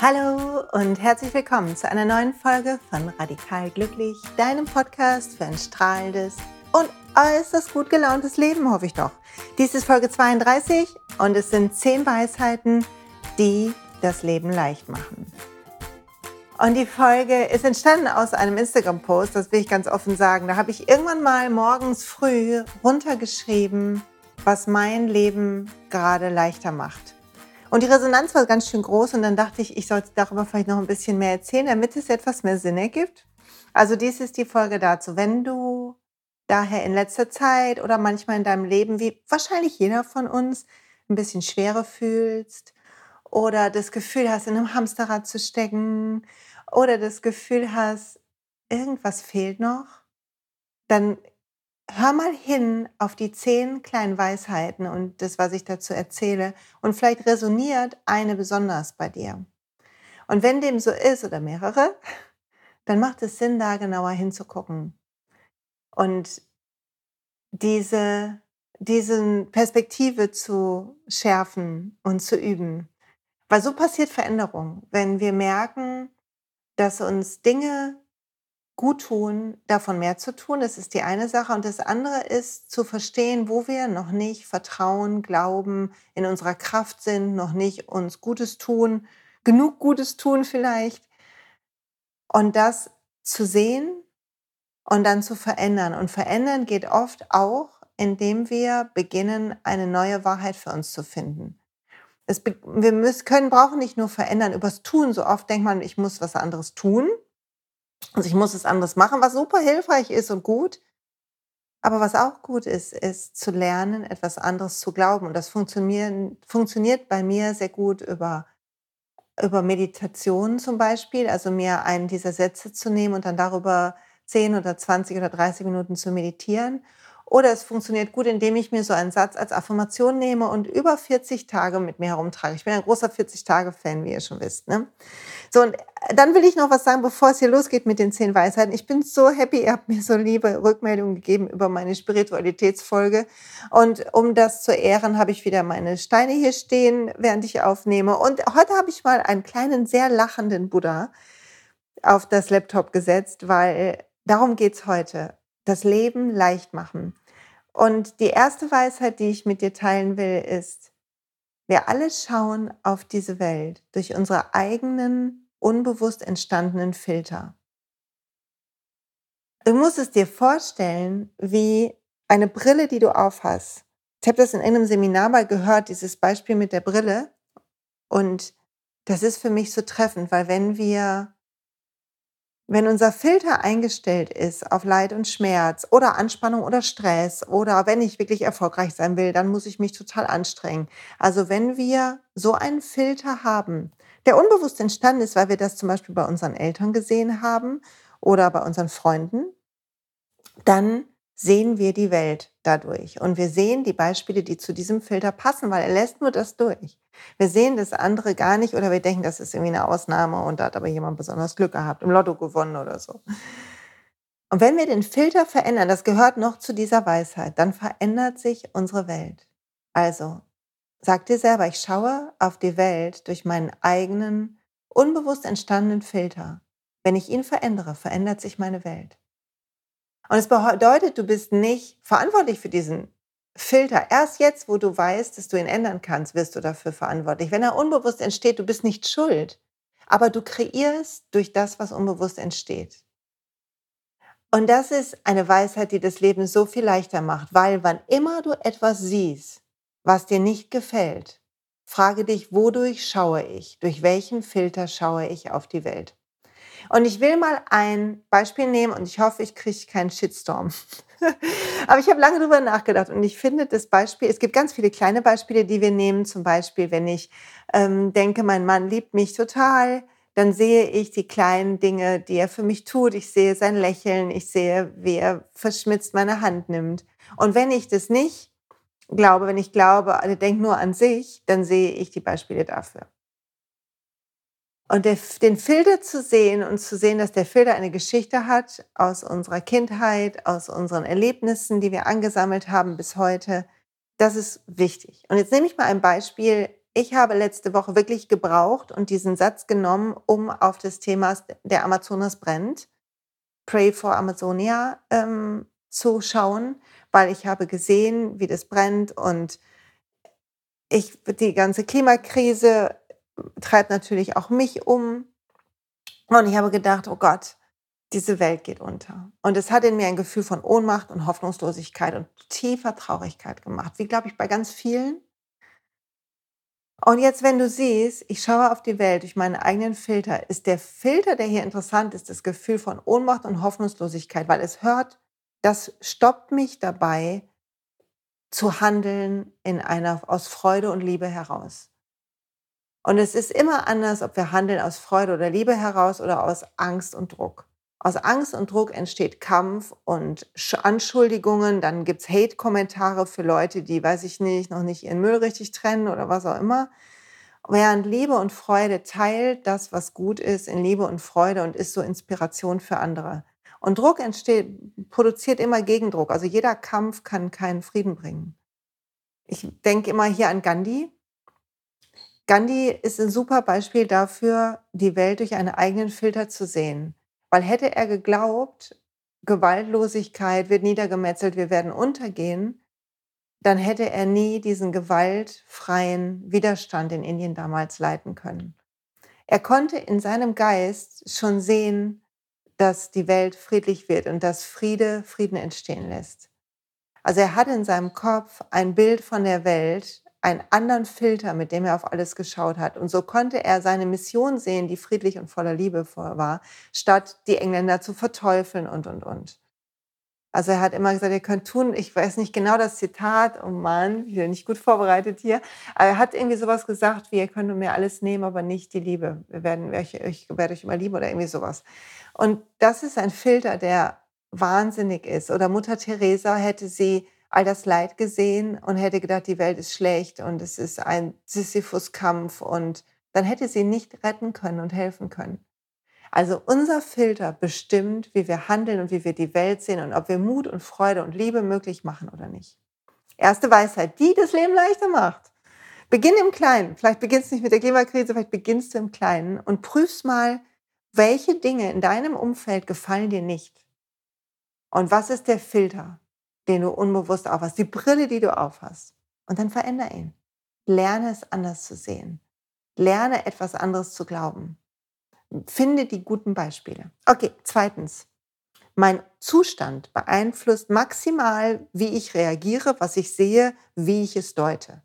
Hallo und herzlich willkommen zu einer neuen Folge von Radikal Glücklich, deinem Podcast für ein strahlendes und äußerst gut gelauntes Leben, hoffe ich doch. Dies ist Folge 32 und es sind 10 Weisheiten, die das Leben leicht machen. Und die Folge ist entstanden aus einem Instagram-Post, das will ich ganz offen sagen. Da habe ich irgendwann mal morgens früh runtergeschrieben, was mein Leben gerade leichter macht. Und die Resonanz war ganz schön groß und dann dachte ich, ich sollte darüber vielleicht noch ein bisschen mehr erzählen, damit es etwas mehr Sinn ergibt. Also dies ist die Folge dazu. Wenn du daher in letzter Zeit oder manchmal in deinem Leben, wie wahrscheinlich jeder von uns, ein bisschen schwerer fühlst oder das Gefühl hast, in einem Hamsterrad zu stecken oder das Gefühl hast, irgendwas fehlt noch, dann hör mal hin auf die zehn kleinen Weisheiten und das, was ich dazu erzähle. Und vielleicht resoniert eine besonders bei dir. Und wenn dem so ist oder mehrere, dann macht es Sinn, da genauer hinzugucken. Und diese, diese Perspektive zu schärfen und zu üben. Weil so passiert Veränderung, wenn wir merken, dass uns Dinge gut tun, davon mehr zu tun. Das ist die eine Sache. Und das andere ist zu verstehen, wo wir noch nicht vertrauen, glauben, in unserer Kraft sind, noch nicht uns Gutes tun, genug Gutes tun vielleicht. Und das zu sehen und dann zu verändern. Und verändern geht oft auch, indem wir beginnen, eine neue Wahrheit für uns zu finden. Es, wir müssen, können, brauchen nicht nur verändern übers Tun. So oft denkt man, ich muss was anderes tun also ich muss es anders machen, was super hilfreich ist und gut. Aber was auch gut ist, ist zu lernen, etwas anderes zu glauben. Und das funktioniert, bei mir sehr gut über, über Meditation zum Beispiel. Also mir einen dieser Sätze zu nehmen und dann darüber 10 oder 20 oder 30 Minuten zu meditieren. Oder es funktioniert gut, indem ich mir so einen Satz als Affirmation nehme und über 40 Tage mit mir herumtrage. Ich bin ein großer 40-Tage-Fan, wie ihr schon wisst. Ne? So, und dann will ich noch was sagen, bevor es hier losgeht mit den zehn Weisheiten. Ich bin so happy, ihr habt mir so liebe Rückmeldungen gegeben über meine Spiritualitätsfolge. Und um das zu ehren, habe ich wieder meine Steine hier stehen, während ich aufnehme. Und heute habe ich mal einen kleinen, sehr lachenden Buddha auf das Laptop gesetzt, weil darum geht's heute das Leben leicht machen. Und die erste Weisheit, die ich mit dir teilen will, ist, wir alle schauen auf diese Welt durch unsere eigenen, unbewusst entstandenen Filter. Du musst es dir vorstellen, wie eine Brille, die du aufhast. Ich habe das in einem Seminar mal gehört, dieses Beispiel mit der Brille. Und das ist für mich so treffend, weil wenn wir wenn unser Filter eingestellt ist auf Leid und Schmerz oder Anspannung oder Stress oder wenn ich wirklich erfolgreich sein will, dann muss ich mich total anstrengen. Also wenn wir so einen Filter haben, der unbewusst entstanden ist, weil wir das zum Beispiel bei unseren Eltern gesehen haben oder bei unseren Freunden, dann sehen wir die Welt dadurch. Und wir sehen die Beispiele, die zu diesem Filter passen, weil er lässt nur das durch. Wir sehen das andere gar nicht oder wir denken, das ist irgendwie eine Ausnahme und da hat aber jemand besonders Glück gehabt, im Lotto gewonnen oder so. Und wenn wir den Filter verändern, das gehört noch zu dieser Weisheit, dann verändert sich unsere Welt. Also, sag dir selber, ich schaue auf die Welt durch meinen eigenen, unbewusst entstandenen Filter. Wenn ich ihn verändere, verändert sich meine Welt. Und es bedeutet, du bist nicht verantwortlich für diesen Filter. Erst jetzt, wo du weißt, dass du ihn ändern kannst, wirst du dafür verantwortlich. Wenn er unbewusst entsteht, du bist nicht schuld, aber du kreierst durch das, was unbewusst entsteht. Und das ist eine Weisheit, die das Leben so viel leichter macht, weil wann immer du etwas siehst, was dir nicht gefällt, frage dich, wodurch schaue ich, durch welchen Filter schaue ich auf die Welt. Und ich will mal ein Beispiel nehmen und ich hoffe, ich kriege keinen Shitstorm. Aber ich habe lange darüber nachgedacht und ich finde das Beispiel, es gibt ganz viele kleine Beispiele, die wir nehmen. Zum Beispiel, wenn ich ähm, denke, mein Mann liebt mich total, dann sehe ich die kleinen Dinge, die er für mich tut. Ich sehe sein Lächeln, ich sehe, wie er verschmitzt meine Hand nimmt. Und wenn ich das nicht glaube, wenn ich glaube, er denkt nur an sich, dann sehe ich die Beispiele dafür. Und der, den Filter zu sehen und zu sehen, dass der Filter eine Geschichte hat aus unserer Kindheit, aus unseren Erlebnissen, die wir angesammelt haben bis heute, das ist wichtig. Und jetzt nehme ich mal ein Beispiel. ich habe letzte Woche wirklich gebraucht und diesen Satz genommen, um auf das Thema der Amazonas brennt, Pray for Amazonia, ähm, zu schauen, weil ich habe gesehen, wie das brennt und ich, die ganze Klimakrise treibt natürlich auch mich um. Und ich habe gedacht, oh Gott, diese Welt geht unter. Und es hat in mir ein Gefühl von Ohnmacht und Hoffnungslosigkeit und tiefer Traurigkeit gemacht, wie glaube ich bei ganz vielen. Und jetzt, wenn du siehst, ich schaue auf die Welt durch meinen eigenen Filter, ist der Filter, der hier interessant ist, das Gefühl von Ohnmacht und Hoffnungslosigkeit, weil es hört, das stoppt mich dabei, zu handeln in einer, aus Freude und Liebe heraus. Und es ist immer anders, ob wir handeln aus Freude oder Liebe heraus oder aus Angst und Druck. Aus Angst und Druck entsteht Kampf und Anschuldigungen, dann gibt's Hate-Kommentare für Leute, die, weiß ich nicht, noch nicht ihren Müll richtig trennen oder was auch immer. Während Liebe und Freude teilt das, was gut ist, in Liebe und Freude und ist so Inspiration für andere. Und Druck entsteht, produziert immer Gegendruck. Also jeder Kampf kann keinen Frieden bringen. Ich denke immer hier an Gandhi. Gandhi ist ein super Beispiel dafür, die Welt durch einen eigenen Filter zu sehen. Weil hätte er geglaubt, Gewaltlosigkeit wird niedergemetzelt, wir werden untergehen, dann hätte er nie diesen gewaltfreien Widerstand in Indien damals leiten können. Er konnte in seinem Geist schon sehen, dass die Welt friedlich wird und dass Friede Frieden entstehen lässt. Also er hat in seinem Kopf ein Bild von der Welt, einen anderen Filter, mit dem er auf alles geschaut hat. Und so konnte er seine Mission sehen, die friedlich und voller Liebe war, statt die Engländer zu verteufeln und, und, und. Also er hat immer gesagt, ihr könnt tun, ich weiß nicht genau das Zitat, oh Mann, ich bin nicht gut vorbereitet hier, aber er hat irgendwie sowas gesagt, wie ihr könnt mir alles nehmen, aber nicht die Liebe. Wir werden euch, ich werde euch immer lieben oder irgendwie sowas. Und das ist ein Filter, der wahnsinnig ist. Oder Mutter Teresa hätte sie all das Leid gesehen und hätte gedacht, die Welt ist schlecht und es ist ein Sisyphus-Kampf und dann hätte sie nicht retten können und helfen können. Also unser Filter bestimmt, wie wir handeln und wie wir die Welt sehen und ob wir Mut und Freude und Liebe möglich machen oder nicht. Erste Weisheit, die das Leben leichter macht. Beginn im Kleinen. Vielleicht beginnst du nicht mit der Klimakrise, vielleicht beginnst du im Kleinen und prüfst mal, welche Dinge in deinem Umfeld gefallen dir nicht. Und was ist der Filter? Den du unbewusst aufhast, die Brille, die du aufhast. Und dann veränder ihn. Lerne es anders zu sehen. Lerne etwas anderes zu glauben. Finde die guten Beispiele. Okay, zweitens. Mein Zustand beeinflusst maximal, wie ich reagiere, was ich sehe, wie ich es deute.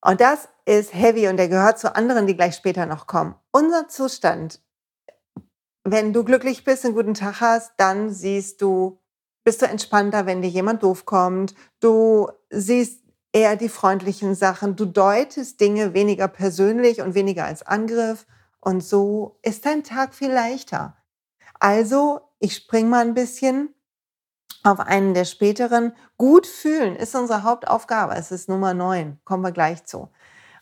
Und das ist heavy und der gehört zu anderen, die gleich später noch kommen. Unser Zustand, wenn du glücklich bist, einen guten Tag hast, dann siehst du bist du entspannter, wenn dir jemand doof kommt. Du siehst eher die freundlichen Sachen. Du deutest Dinge weniger persönlich und weniger als Angriff. Und so ist dein Tag viel leichter. Also, ich spring mal ein bisschen auf einen der späteren. Gut fühlen ist unsere Hauptaufgabe. Es ist Nummer neun. Kommen wir gleich zu.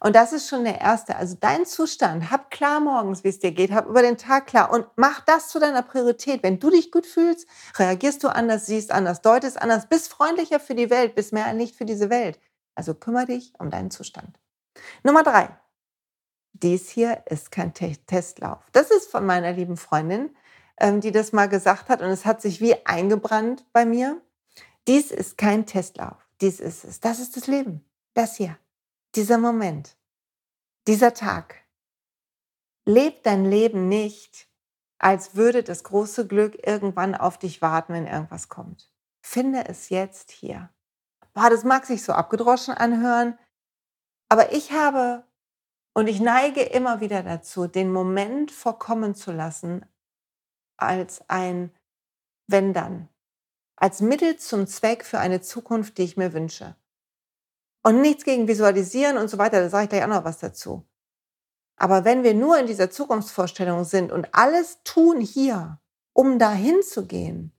Und das ist schon der erste. Also dein Zustand, hab klar morgens, wie es dir geht, hab über den Tag klar und mach das zu deiner Priorität. Wenn du dich gut fühlst, reagierst du anders, siehst anders, deutest anders, bist freundlicher für die Welt, bist mehr ein Licht für diese Welt. Also kümmere dich um deinen Zustand. Nummer drei. Dies hier ist kein Testlauf. Das ist von meiner lieben Freundin, ähm, die das mal gesagt hat und es hat sich wie eingebrannt bei mir. Dies ist kein Testlauf. Dies ist es. Das ist das Leben. Das hier dieser Moment, dieser Tag. Leb dein Leben nicht, als würde das große Glück irgendwann auf dich warten, wenn irgendwas kommt. Finde es jetzt hier. Boah, das mag sich so abgedroschen anhören, aber ich habe und ich neige immer wieder dazu, den Moment vorkommen zu lassen als ein wenn dann, als Mittel zum Zweck für eine Zukunft, die ich mir wünsche. Und nichts gegen Visualisieren und so weiter, da sage ich gleich auch noch was dazu. Aber wenn wir nur in dieser Zukunftsvorstellung sind und alles tun hier, um dahin zu gehen,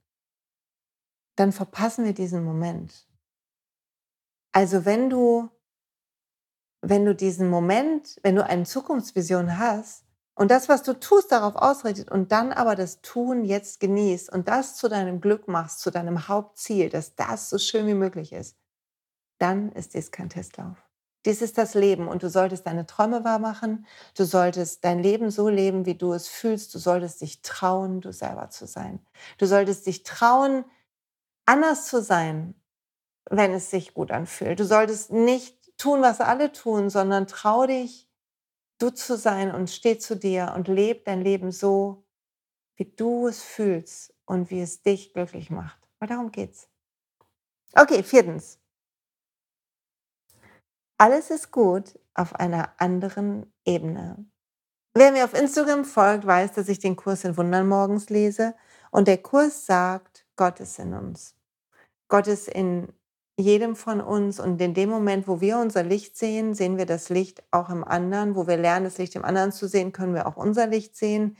dann verpassen wir diesen Moment. Also wenn du, wenn du diesen Moment, wenn du eine Zukunftsvision hast und das, was du tust, darauf ausrichtet und dann aber das Tun jetzt genießt und das zu deinem Glück machst, zu deinem Hauptziel, dass das so schön wie möglich ist, dann ist dies kein Testlauf. Dies ist das Leben und du solltest deine Träume wahr machen. Du solltest dein Leben so leben, wie du es fühlst. Du solltest dich trauen, du selber zu sein. Du solltest dich trauen, anders zu sein, wenn es sich gut anfühlt. Du solltest nicht tun, was alle tun, sondern trau dich, du zu sein und steh zu dir und leb dein Leben so, wie du es fühlst und wie es dich glücklich macht. Weil darum geht's. Okay, viertens. Alles ist gut auf einer anderen Ebene. Wer mir auf Instagram folgt, weiß, dass ich den Kurs in Wundern morgens lese und der Kurs sagt, Gott ist in uns. Gott ist in jedem von uns und in dem Moment, wo wir unser Licht sehen, sehen wir das Licht auch im anderen. Wo wir lernen, das Licht im anderen zu sehen, können wir auch unser Licht sehen.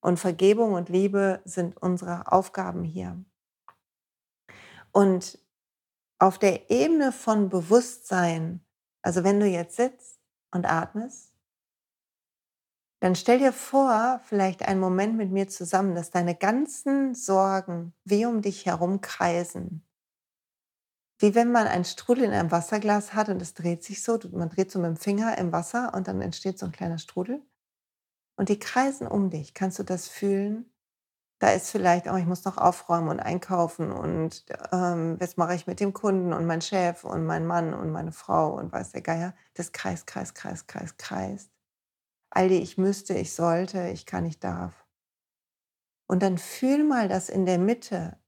Und Vergebung und Liebe sind unsere Aufgaben hier. Und auf der Ebene von Bewusstsein, also wenn du jetzt sitzt und atmest, dann stell dir vor, vielleicht einen Moment mit mir zusammen, dass deine ganzen Sorgen wie um dich herum kreisen. Wie wenn man einen Strudel in einem Wasserglas hat und es dreht sich so, man dreht so mit dem Finger im Wasser und dann entsteht so ein kleiner Strudel. Und die kreisen um dich. Kannst du das fühlen? Da ist vielleicht, oh, ich muss noch aufräumen und einkaufen und ähm, was mache ich mit dem Kunden und mein Chef und mein Mann und meine Frau und weiß der Geier. Das kreist, kreist, kreist, kreist, kreist. All die ich müsste, ich sollte, ich kann, ich darf. Und dann fühl mal, dass in der Mitte,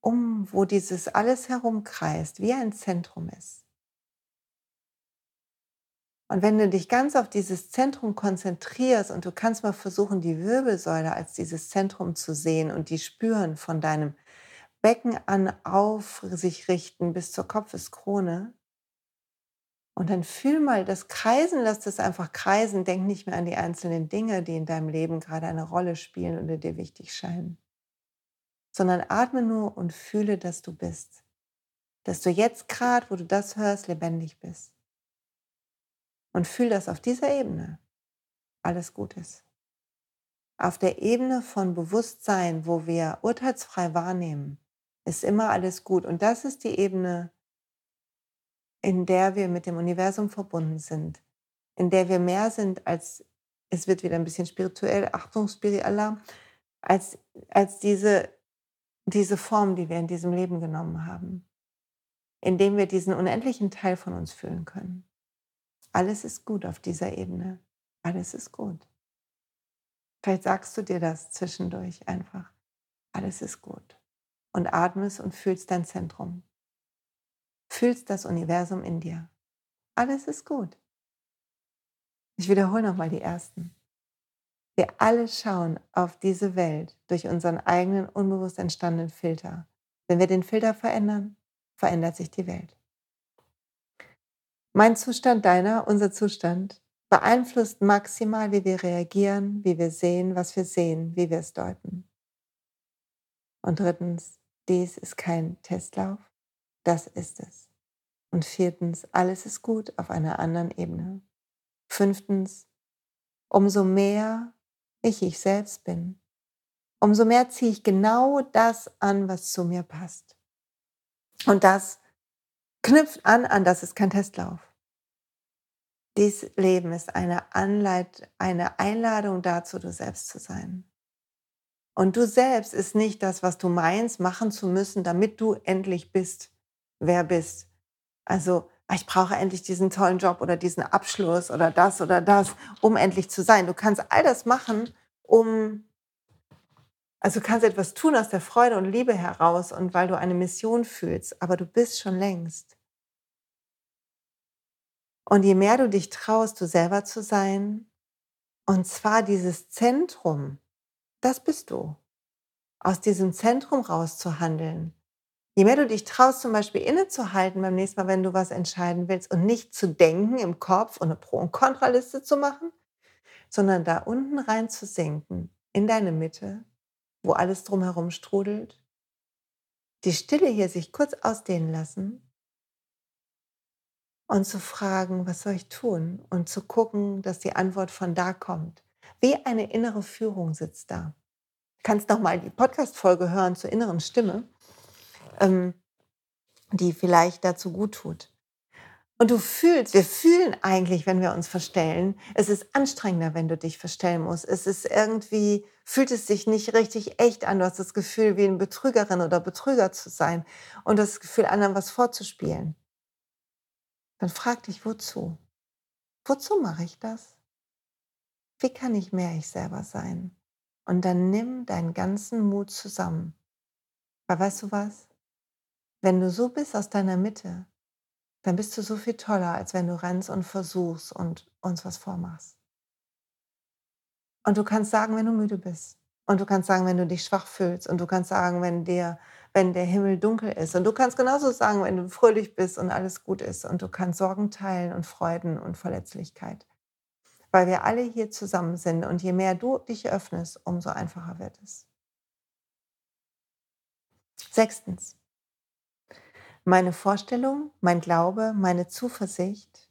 um wo dieses alles herumkreist, wie ein Zentrum ist. Und wenn du dich ganz auf dieses Zentrum konzentrierst und du kannst mal versuchen, die Wirbelsäule als dieses Zentrum zu sehen und die spüren von deinem Becken an auf sich richten bis zur Kopfeskrone. Und dann fühl mal das Kreisen, lass das einfach kreisen. Denk nicht mehr an die einzelnen Dinge, die in deinem Leben gerade eine Rolle spielen oder dir wichtig scheinen. Sondern atme nur und fühle, dass du bist. Dass du jetzt gerade, wo du das hörst, lebendig bist und fühl, dass auf dieser Ebene alles gut ist. Auf der Ebene von Bewusstsein, wo wir urteilsfrei wahrnehmen, ist immer alles gut. Und das ist die Ebene, in der wir mit dem Universum verbunden sind, in der wir mehr sind als, es wird wieder ein bisschen spirituell, Achtung, spiritueller, als, als diese, diese Form, die wir in diesem Leben genommen haben, indem wir diesen unendlichen Teil von uns fühlen können. Alles ist gut auf dieser Ebene. Alles ist gut. Vielleicht sagst du dir das zwischendurch einfach. Alles ist gut. Und atmest und fühlst dein Zentrum. Fühlst das Universum in dir. Alles ist gut. Ich wiederhole nochmal die ersten. Wir alle schauen auf diese Welt durch unseren eigenen unbewusst entstandenen Filter. Wenn wir den Filter verändern, verändert sich die Welt. Mein Zustand, deiner, unser Zustand, beeinflusst maximal, wie wir reagieren, wie wir sehen, was wir sehen, wie wir es deuten. Und drittens, dies ist kein Testlauf, das ist es. Und viertens, alles ist gut auf einer anderen Ebene. Fünftens, umso mehr ich ich selbst bin, umso mehr ziehe ich genau das an, was zu mir passt. Und das knüpft an an, das ist kein Testlauf. Dies Leben ist eine, Anleit eine Einladung dazu, du selbst zu sein. Und du selbst ist nicht das, was du meinst, machen zu müssen, damit du endlich bist, wer bist. Also, ah, ich brauche endlich diesen tollen Job oder diesen Abschluss oder das oder das, um endlich zu sein. Du kannst all das machen, um, also du kannst etwas tun aus der Freude und Liebe heraus und weil du eine Mission fühlst, aber du bist schon längst. Und je mehr du dich traust, du selber zu sein, und zwar dieses Zentrum, das bist du, aus diesem Zentrum rauszuhandeln. Je mehr du dich traust, zum Beispiel innezuhalten beim nächsten Mal, wenn du was entscheiden willst und nicht zu denken im Kopf und eine Pro- und Kontraliste zu machen, sondern da unten rein zu sinken, in deine Mitte, wo alles drumherum strudelt, die Stille hier sich kurz ausdehnen lassen und zu fragen, was soll ich tun? Und zu gucken, dass die Antwort von da kommt. Wie eine innere Führung sitzt da. Du kannst noch mal die Podcast-Folge hören zur inneren Stimme, ähm, die vielleicht dazu gut tut. Und du fühlst, wir fühlen eigentlich, wenn wir uns verstellen, es ist anstrengender, wenn du dich verstellen musst. Es ist irgendwie, fühlt es sich nicht richtig echt an. Du hast das Gefühl, wie eine Betrügerin oder Betrüger zu sein und das Gefühl, anderen was vorzuspielen. Dann frag dich, wozu? Wozu mache ich das? Wie kann ich mehr ich selber sein? Und dann nimm deinen ganzen Mut zusammen. Weil weißt du was? Wenn du so bist aus deiner Mitte, dann bist du so viel toller, als wenn du rennst und versuchst und uns was vormachst. Und du kannst sagen, wenn du müde bist. Und du kannst sagen, wenn du dich schwach fühlst. Und du kannst sagen, wenn dir, wenn der Himmel dunkel ist. Und du kannst genauso sagen, wenn du fröhlich bist und alles gut ist. Und du kannst Sorgen teilen und Freuden und Verletzlichkeit. Weil wir alle hier zusammen sind. Und je mehr du dich öffnest, umso einfacher wird es. Sechstens. Meine Vorstellung, mein Glaube, meine Zuversicht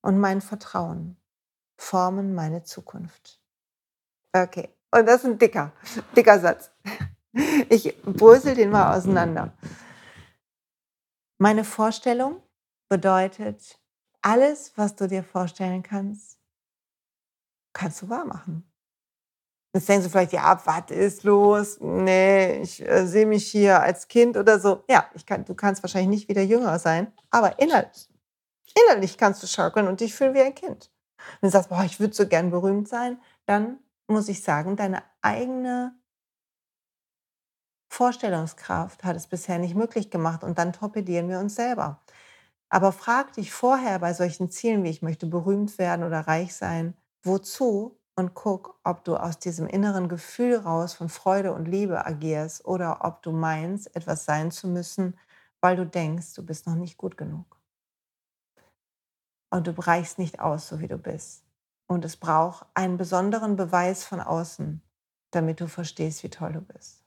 und mein Vertrauen formen meine Zukunft. Okay, und das ist ein dicker, dicker Satz. Ich brösel den mal auseinander. Meine Vorstellung bedeutet, alles, was du dir vorstellen kannst, kannst du wahr machen. Jetzt denken Sie vielleicht, ja, was ist los? Nee, ich äh, sehe mich hier als Kind oder so. Ja, kann, du kannst wahrscheinlich nicht wieder jünger sein, aber innerlich, innerlich kannst du schaukeln und dich fühlen wie ein Kind. Wenn du sagst, boah, ich würde so gern berühmt sein, dann muss ich sagen, deine eigene Vorstellungskraft hat es bisher nicht möglich gemacht und dann torpedieren wir uns selber. Aber frag dich vorher bei solchen Zielen wie ich möchte berühmt werden oder reich sein, wozu und guck, ob du aus diesem inneren Gefühl raus von Freude und Liebe agierst oder ob du meinst, etwas sein zu müssen, weil du denkst, du bist noch nicht gut genug. Und du reichst nicht aus, so wie du bist. Und es braucht einen besonderen Beweis von außen, damit du verstehst, wie toll du bist.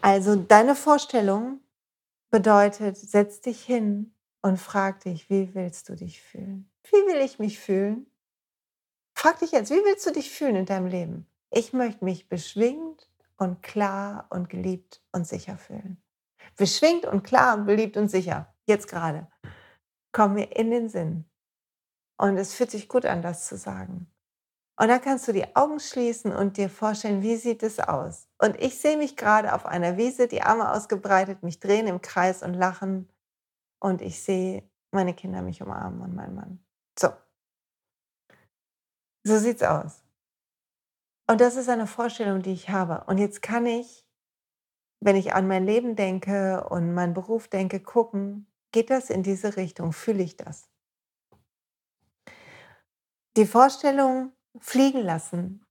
Also deine Vorstellung bedeutet, setz dich hin und frag dich, wie willst du dich fühlen? Wie will ich mich fühlen? Frag dich jetzt, wie willst du dich fühlen in deinem Leben? Ich möchte mich beschwingt und klar und geliebt und sicher fühlen. Beschwingt und klar und beliebt und sicher. Jetzt gerade. Komm mir in den Sinn. Und es fühlt sich gut an, das zu sagen. Und dann kannst du die Augen schließen und dir vorstellen, wie sieht es aus. Und ich sehe mich gerade auf einer Wiese, die Arme ausgebreitet, mich drehen im Kreis und lachen. Und ich sehe meine Kinder mich umarmen und mein Mann. So. So sieht's aus. Und das ist eine Vorstellung, die ich habe. Und jetzt kann ich, wenn ich an mein Leben denke und meinen Beruf denke, gucken, geht das in diese Richtung? Fühle ich das? Die Vorstellung fliegen lassen,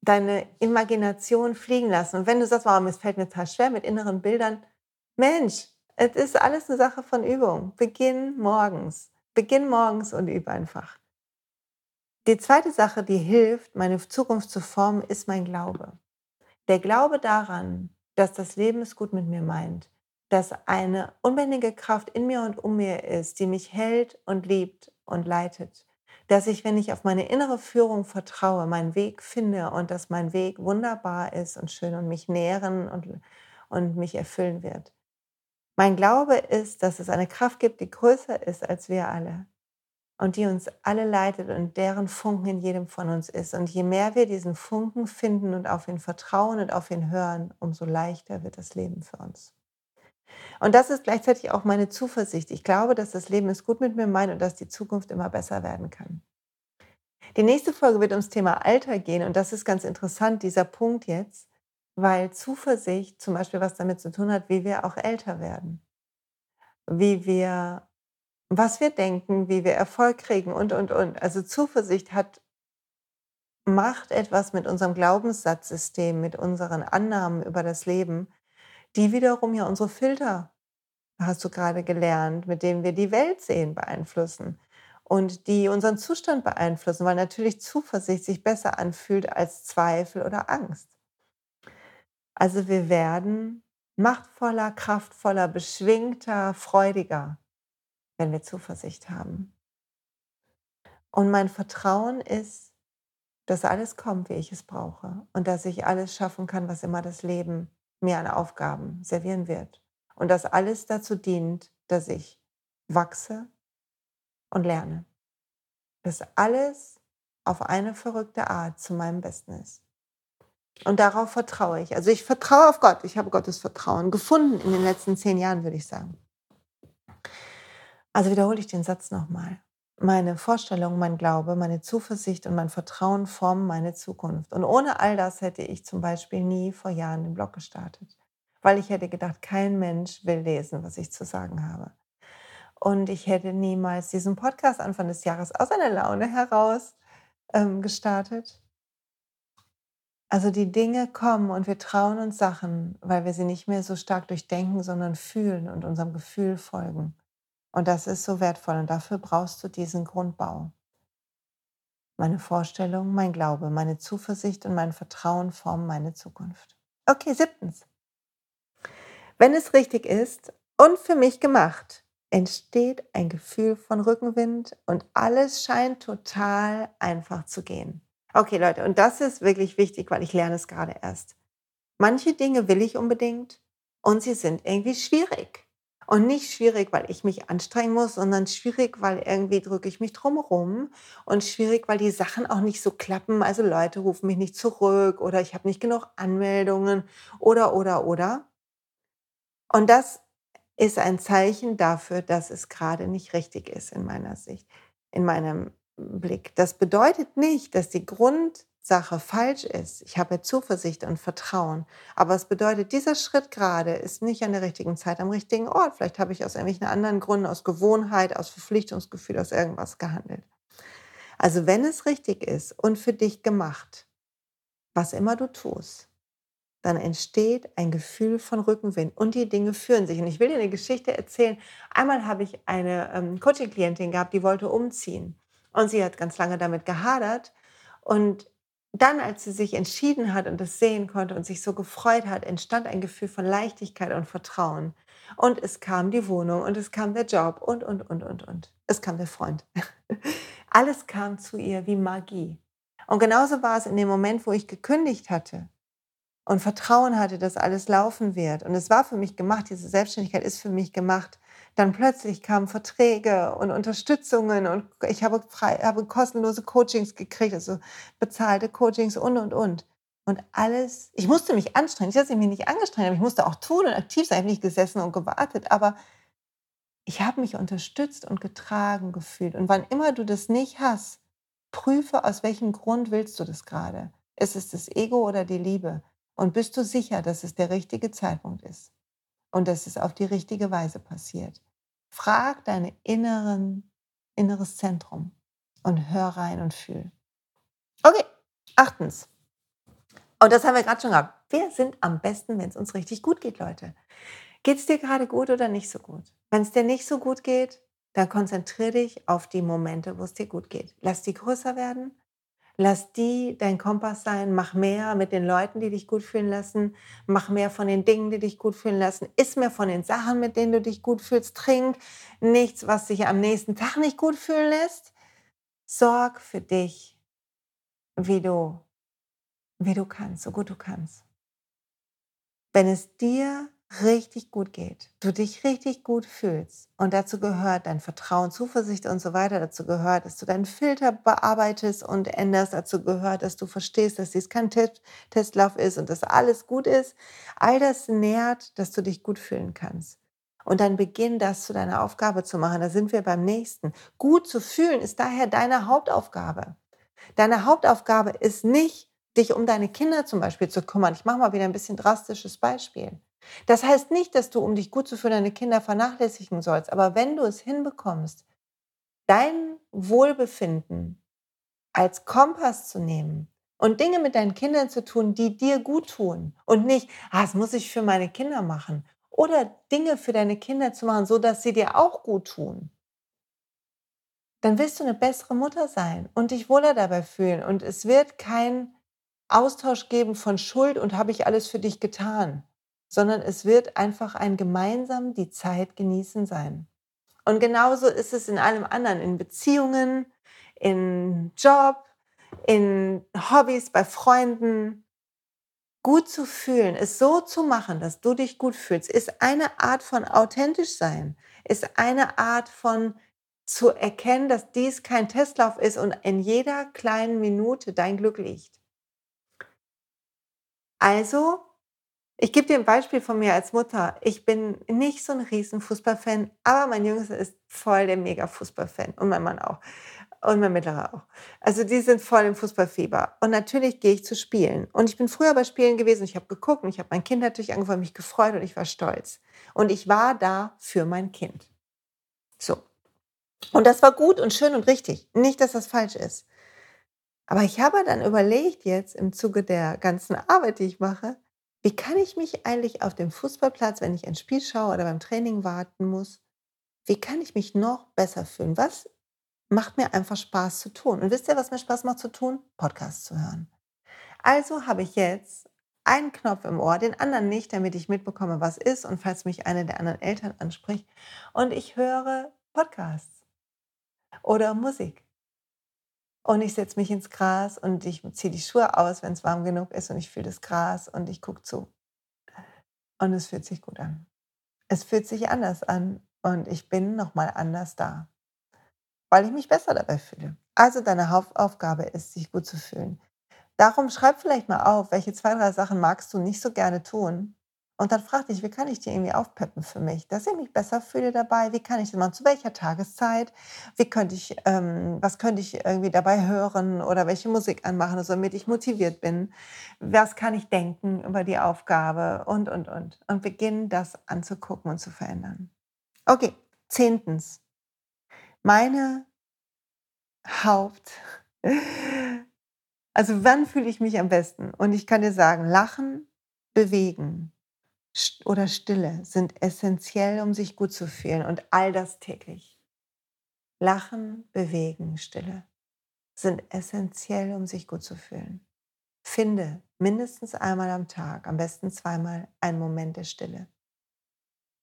deine Imagination fliegen lassen. Und wenn du sagst, warum es fällt mir total schwer mit inneren Bildern, Mensch, es ist alles eine Sache von Übung. Beginn morgens. Beginn morgens und übe einfach. Die zweite Sache, die hilft, meine Zukunft zu formen, ist mein Glaube. Der Glaube daran, dass das Leben es gut mit mir meint, dass eine unbändige Kraft in mir und um mir ist, die mich hält und liebt und leitet, dass ich, wenn ich auf meine innere Führung vertraue, meinen Weg finde und dass mein Weg wunderbar ist und schön und mich nähren und, und mich erfüllen wird. Mein Glaube ist, dass es eine Kraft gibt, die größer ist als wir alle und die uns alle leitet und deren Funken in jedem von uns ist. Und je mehr wir diesen Funken finden und auf ihn vertrauen und auf ihn hören, umso leichter wird das Leben für uns. Und das ist gleichzeitig auch meine Zuversicht. Ich glaube, dass das Leben es gut mit mir meint und dass die Zukunft immer besser werden kann. Die nächste Folge wird ums Thema Alter gehen und das ist ganz interessant, dieser Punkt jetzt, weil Zuversicht zum Beispiel was damit zu tun hat, wie wir auch älter werden, wie wir, was wir denken, wie wir Erfolg kriegen und, und, und. Also Zuversicht hat, macht etwas mit unserem Glaubenssatzsystem, mit unseren Annahmen über das Leben, die wiederum ja unsere Filter, hast du gerade gelernt, mit denen wir die Welt sehen, beeinflussen und die unseren Zustand beeinflussen, weil natürlich Zuversicht sich besser anfühlt als Zweifel oder Angst. Also wir werden machtvoller, kraftvoller, beschwingter, freudiger, wenn wir Zuversicht haben. Und mein Vertrauen ist, dass alles kommt, wie ich es brauche und dass ich alles schaffen kann, was immer das Leben mir an Aufgaben servieren wird. Und dass alles dazu dient, dass ich wachse und lerne. Dass alles auf eine verrückte Art zu meinem Besten ist. Und darauf vertraue ich. Also ich vertraue auf Gott. Ich habe Gottes Vertrauen gefunden in den letzten zehn Jahren, würde ich sagen. Also wiederhole ich den Satz nochmal. Meine Vorstellung, mein Glaube, meine Zuversicht und mein Vertrauen formen meine Zukunft. Und ohne all das hätte ich zum Beispiel nie vor Jahren den Blog gestartet, weil ich hätte gedacht, kein Mensch will lesen, was ich zu sagen habe. Und ich hätte niemals diesen Podcast Anfang des Jahres aus einer Laune heraus ähm, gestartet. Also die Dinge kommen und wir trauen uns Sachen, weil wir sie nicht mehr so stark durchdenken, sondern fühlen und unserem Gefühl folgen. Und das ist so wertvoll und dafür brauchst du diesen Grundbau. Meine Vorstellung, mein Glaube, meine Zuversicht und mein Vertrauen formen meine Zukunft. Okay, siebtens. Wenn es richtig ist und für mich gemacht, entsteht ein Gefühl von Rückenwind und alles scheint total einfach zu gehen. Okay, Leute, und das ist wirklich wichtig, weil ich lerne es gerade erst. Manche Dinge will ich unbedingt und sie sind irgendwie schwierig. Und nicht schwierig, weil ich mich anstrengen muss, sondern schwierig, weil irgendwie drücke ich mich drumherum und schwierig, weil die Sachen auch nicht so klappen. Also Leute rufen mich nicht zurück oder ich habe nicht genug Anmeldungen oder, oder, oder. Und das ist ein Zeichen dafür, dass es gerade nicht richtig ist in meiner Sicht, in meinem Blick. Das bedeutet nicht, dass die Grundsache falsch ist. Ich habe Zuversicht und Vertrauen. Aber es bedeutet, dieser Schritt gerade ist nicht an der richtigen Zeit am richtigen Ort. Vielleicht habe ich aus irgendwelchen anderen Gründen, aus Gewohnheit, aus Verpflichtungsgefühl, aus irgendwas gehandelt. Also wenn es richtig ist und für dich gemacht, was immer du tust, dann entsteht ein Gefühl von Rückenwind und die Dinge führen sich. Und ich will dir eine Geschichte erzählen. Einmal habe ich eine ähm, Coaching-Klientin gehabt, die wollte umziehen. Und sie hat ganz lange damit gehadert. Und dann, als sie sich entschieden hat und das sehen konnte und sich so gefreut hat, entstand ein Gefühl von Leichtigkeit und Vertrauen. Und es kam die Wohnung und es kam der Job und, und, und, und, und. Es kam der Freund. Alles kam zu ihr wie Magie. Und genauso war es in dem Moment, wo ich gekündigt hatte und Vertrauen hatte, dass alles laufen wird. Und es war für mich gemacht, diese Selbstständigkeit ist für mich gemacht. Dann plötzlich kamen Verträge und Unterstützungen und ich habe, frei, habe kostenlose Coachings gekriegt, also bezahlte Coachings und, und, und. Und alles, ich musste mich anstrengen. Ich habe mich nicht angestrengt, aber ich musste auch tun und aktiv sein. Ich habe nicht gesessen und gewartet, aber ich habe mich unterstützt und getragen gefühlt. Und wann immer du das nicht hast, prüfe, aus welchem Grund willst du das gerade. Ist es das Ego oder die Liebe? Und bist du sicher, dass es der richtige Zeitpunkt ist und dass es auf die richtige Weise passiert? Frag dein inneres Zentrum und hör rein und fühl. Okay, achtens. Und das haben wir gerade schon gehabt. Wir sind am besten, wenn es uns richtig gut geht, Leute. Geht es dir gerade gut oder nicht so gut? Wenn es dir nicht so gut geht, dann konzentriere dich auf die Momente, wo es dir gut geht. Lass die größer werden Lass die dein Kompass sein. Mach mehr mit den Leuten, die dich gut fühlen lassen. Mach mehr von den Dingen, die dich gut fühlen lassen. Iss mehr von den Sachen, mit denen du dich gut fühlst. Trink nichts, was dich am nächsten Tag nicht gut fühlen lässt. Sorg für dich, wie du, wie du kannst, so gut du kannst. Wenn es dir richtig gut geht, du dich richtig gut fühlst und dazu gehört dein Vertrauen, Zuversicht und so weiter, dazu gehört, dass du deinen Filter bearbeitest und änderst, dazu gehört, dass du verstehst, dass dies kein Test Testlauf ist und dass alles gut ist, all das nährt, dass du dich gut fühlen kannst. Und dann beginn das zu deiner Aufgabe zu machen. Da sind wir beim nächsten. Gut zu fühlen ist daher deine Hauptaufgabe. Deine Hauptaufgabe ist nicht, dich um deine Kinder zum Beispiel zu kümmern. Ich mache mal wieder ein bisschen drastisches Beispiel. Das heißt nicht, dass du, um dich gut zu fühlen, deine Kinder vernachlässigen sollst, aber wenn du es hinbekommst, dein Wohlbefinden als Kompass zu nehmen und Dinge mit deinen Kindern zu tun, die dir gut tun und nicht, ah, das muss ich für meine Kinder machen oder Dinge für deine Kinder zu machen, so dass sie dir auch gut tun, dann wirst du eine bessere Mutter sein und dich wohler dabei fühlen. Und es wird kein Austausch geben von Schuld und habe ich alles für dich getan sondern es wird einfach ein gemeinsam die Zeit genießen sein. Und genauso ist es in allem anderen, in Beziehungen, in Job, in Hobbys, bei Freunden. gut zu fühlen, es so zu machen, dass du dich gut fühlst, ist eine Art von authentisch sein, ist eine Art von zu erkennen, dass dies kein Testlauf ist und in jeder kleinen Minute dein Glück liegt. Also, ich gebe dir ein Beispiel von mir als Mutter. Ich bin nicht so ein riesen Fußballfan, aber mein Jüngster ist voll der Mega-Fußballfan und mein Mann auch. Und mein Mittlerer auch. Also die sind voll im Fußballfieber. Und natürlich gehe ich zu Spielen. Und ich bin früher bei Spielen gewesen. Ich habe geguckt und ich habe mein Kind natürlich angefangen, mich gefreut und ich war stolz. Und ich war da für mein Kind. So. Und das war gut und schön und richtig. Nicht, dass das falsch ist. Aber ich habe dann überlegt jetzt im Zuge der ganzen Arbeit, die ich mache, wie kann ich mich eigentlich auf dem Fußballplatz, wenn ich ein Spiel schaue oder beim Training warten muss, wie kann ich mich noch besser fühlen? Was macht mir einfach Spaß zu tun. Und wisst ihr, was mir Spaß macht zu tun? Podcasts zu hören. Also habe ich jetzt einen Knopf im Ohr, den anderen nicht, damit ich mitbekomme, was ist und falls mich eine der anderen Eltern anspricht. Und ich höre Podcasts oder Musik. Und ich setze mich ins Gras und ich ziehe die Schuhe aus, wenn es warm genug ist und ich fühle das Gras und ich gucke zu. Und es fühlt sich gut an. Es fühlt sich anders an und ich bin nochmal anders da weil ich mich besser dabei fühle. Also deine Hauptaufgabe ist, sich gut zu fühlen. Darum schreib vielleicht mal auf, welche zwei, drei Sachen magst du nicht so gerne tun. Und dann frag dich, wie kann ich dir irgendwie aufpeppen für mich, dass ich mich besser fühle dabei? Wie kann ich das machen? Zu welcher Tageszeit? Wie könnte ich, ähm, was könnte ich irgendwie dabei hören oder welche Musik anmachen, damit ich motiviert bin? Was kann ich denken über die Aufgabe? Und, und, und. Und beginnen, das anzugucken und zu verändern. Okay, zehntens meine Haupt. Also wann fühle ich mich am besten? Und ich kann dir sagen, Lachen, Bewegen oder Stille sind essentiell, um sich gut zu fühlen und all das täglich. Lachen, Bewegen, Stille sind essentiell, um sich gut zu fühlen. Finde mindestens einmal am Tag, am besten zweimal, einen Moment der Stille.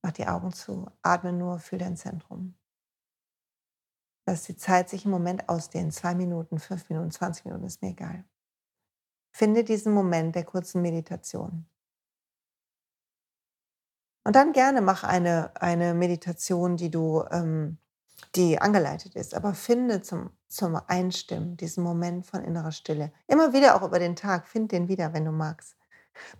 Mach die Augen zu, atme nur, fühl dein Zentrum. Lass die Zeit sich im Moment ausdehnen. Zwei Minuten, fünf Minuten, 20 Minuten, ist mir egal. Finde diesen Moment der kurzen Meditation. Und dann gerne mach eine, eine Meditation, die du, ähm, die angeleitet ist. Aber finde zum, zum Einstimmen diesen Moment von innerer Stille. Immer wieder auch über den Tag. Find den wieder, wenn du magst.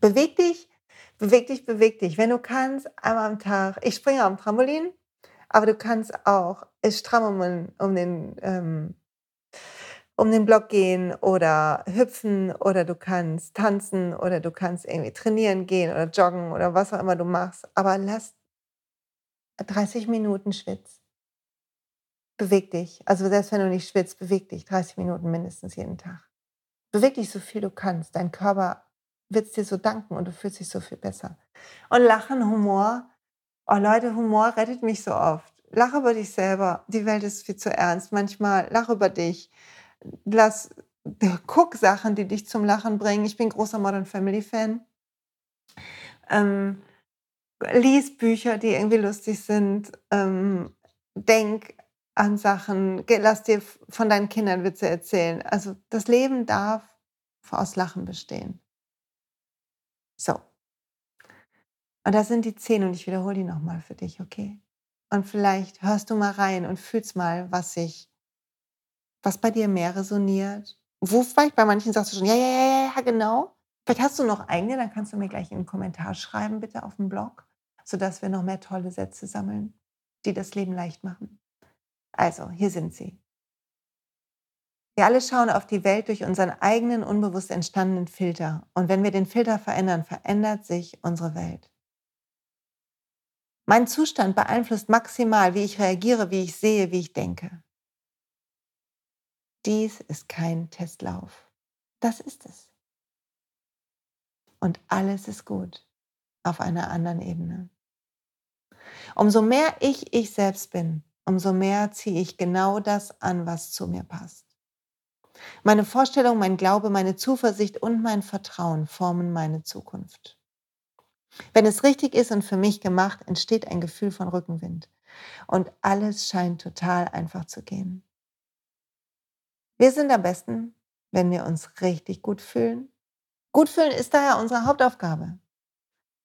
Beweg dich, beweg dich, beweg dich. Wenn du kannst, einmal am Tag. Ich springe am Trampolin, aber du kannst auch stramm um, um den ähm, um den Block gehen oder hüpfen oder du kannst tanzen oder du kannst irgendwie trainieren gehen oder joggen oder was auch immer du machst. Aber lass 30 Minuten schwitz. Beweg dich. Also selbst wenn du nicht schwitzt, beweg dich 30 Minuten mindestens jeden Tag. Beweg dich so viel du kannst. Dein Körper wird es dir so danken und du fühlst dich so viel besser. Und Lachen, Humor, Oh Leute, Humor rettet mich so oft. Lach über dich selber. Die Welt ist viel zu ernst. Manchmal lach über dich. Lass, guck Sachen, die dich zum Lachen bringen. Ich bin großer Modern Family Fan. Ähm, lies Bücher, die irgendwie lustig sind. Ähm, denk an Sachen. Lass dir von deinen Kindern Witze erzählen. Also das Leben darf aus Lachen bestehen. So. Und das sind die zehn und ich wiederhole die nochmal für dich, okay? Und vielleicht hörst du mal rein und fühlst mal, was sich, was bei dir mehr resoniert. Wo vielleicht bei manchen sagst du schon, ja, ja, ja, ja, genau. Vielleicht hast du noch eigene, dann kannst du mir gleich einen Kommentar schreiben, bitte auf dem Blog, sodass wir noch mehr tolle Sätze sammeln, die das Leben leicht machen. Also, hier sind sie. Wir alle schauen auf die Welt durch unseren eigenen unbewusst entstandenen Filter. Und wenn wir den Filter verändern, verändert sich unsere Welt. Mein Zustand beeinflusst maximal, wie ich reagiere, wie ich sehe, wie ich denke. Dies ist kein Testlauf. Das ist es. Und alles ist gut auf einer anderen Ebene. Umso mehr ich ich selbst bin, umso mehr ziehe ich genau das an, was zu mir passt. Meine Vorstellung, mein Glaube, meine Zuversicht und mein Vertrauen formen meine Zukunft. Wenn es richtig ist und für mich gemacht, entsteht ein Gefühl von Rückenwind. Und alles scheint total einfach zu gehen. Wir sind am besten, wenn wir uns richtig gut fühlen, Gut fühlen ist daher unsere Hauptaufgabe.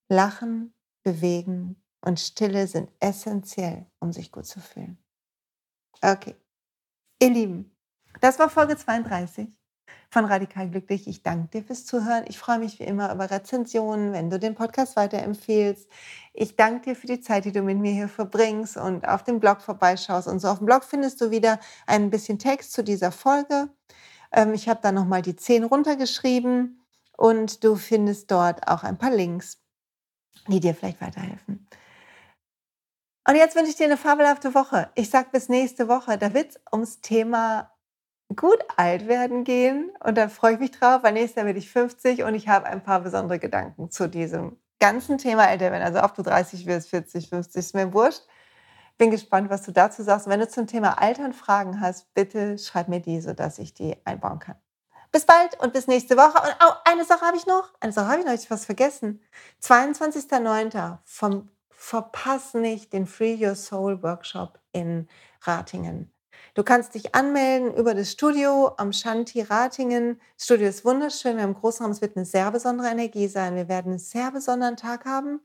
Lachen, bewegen und Stille sind essentiell, um sich gut zu fühlen. Okay. Ihr Lieben, das war Folge 32 von Radikal Glücklich. Ich danke dir fürs Zuhören. Ich freue mich wie immer über Rezensionen, wenn du den Podcast weiterempfehlst. Ich danke dir für die Zeit, die du mit mir hier verbringst und auf dem Blog vorbeischaust. Und so auf dem Blog findest du wieder ein bisschen Text zu dieser Folge. Ähm, ich habe da nochmal die 10 runtergeschrieben und du findest dort auch ein paar Links, die dir vielleicht weiterhelfen. Und jetzt wünsche ich dir eine fabelhafte Woche. Ich sage bis nächste Woche. Da wird es ums Thema gut alt werden gehen. Und da freue ich mich drauf, weil nächstes Jahr werde ich 50 und ich habe ein paar besondere Gedanken zu diesem ganzen Thema älter werden. Also ob du 30 wirst, 40, 50, ist mir wurscht. Bin gespannt, was du dazu sagst. Und wenn du zum Thema Altern Fragen hast, bitte schreib mir die, sodass ich die einbauen kann. Bis bald und bis nächste Woche. Und oh, eine Sache habe ich noch. Eine Sache habe ich noch, ich was vergessen. 22.09. vom Verpass nicht den Free Your Soul Workshop in Ratingen. Du kannst dich anmelden über das Studio am Shanti Ratingen. Das Studio ist wunderschön. Wir haben einen Großraum. Es wird eine sehr besondere Energie sein. Wir werden einen sehr besonderen Tag haben.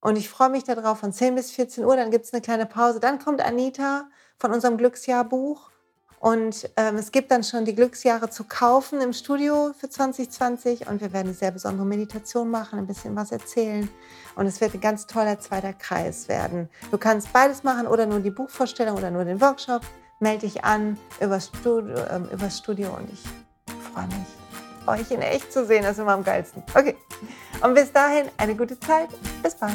Und ich freue mich darauf von 10 bis 14 Uhr. Dann gibt es eine kleine Pause. Dann kommt Anita von unserem Glücksjahrbuch. Und ähm, es gibt dann schon die Glücksjahre zu kaufen im Studio für 2020. Und wir werden eine sehr besondere Meditation machen, ein bisschen was erzählen. Und es wird ein ganz toller zweiter Kreis werden. Du kannst beides machen oder nur die Buchvorstellung oder nur den Workshop melde dich an über Studio, ähm, über Studio und ich freue mich, euch in echt zu sehen. Das ist immer am geilsten. Okay. Und bis dahin eine gute Zeit. Bis bald.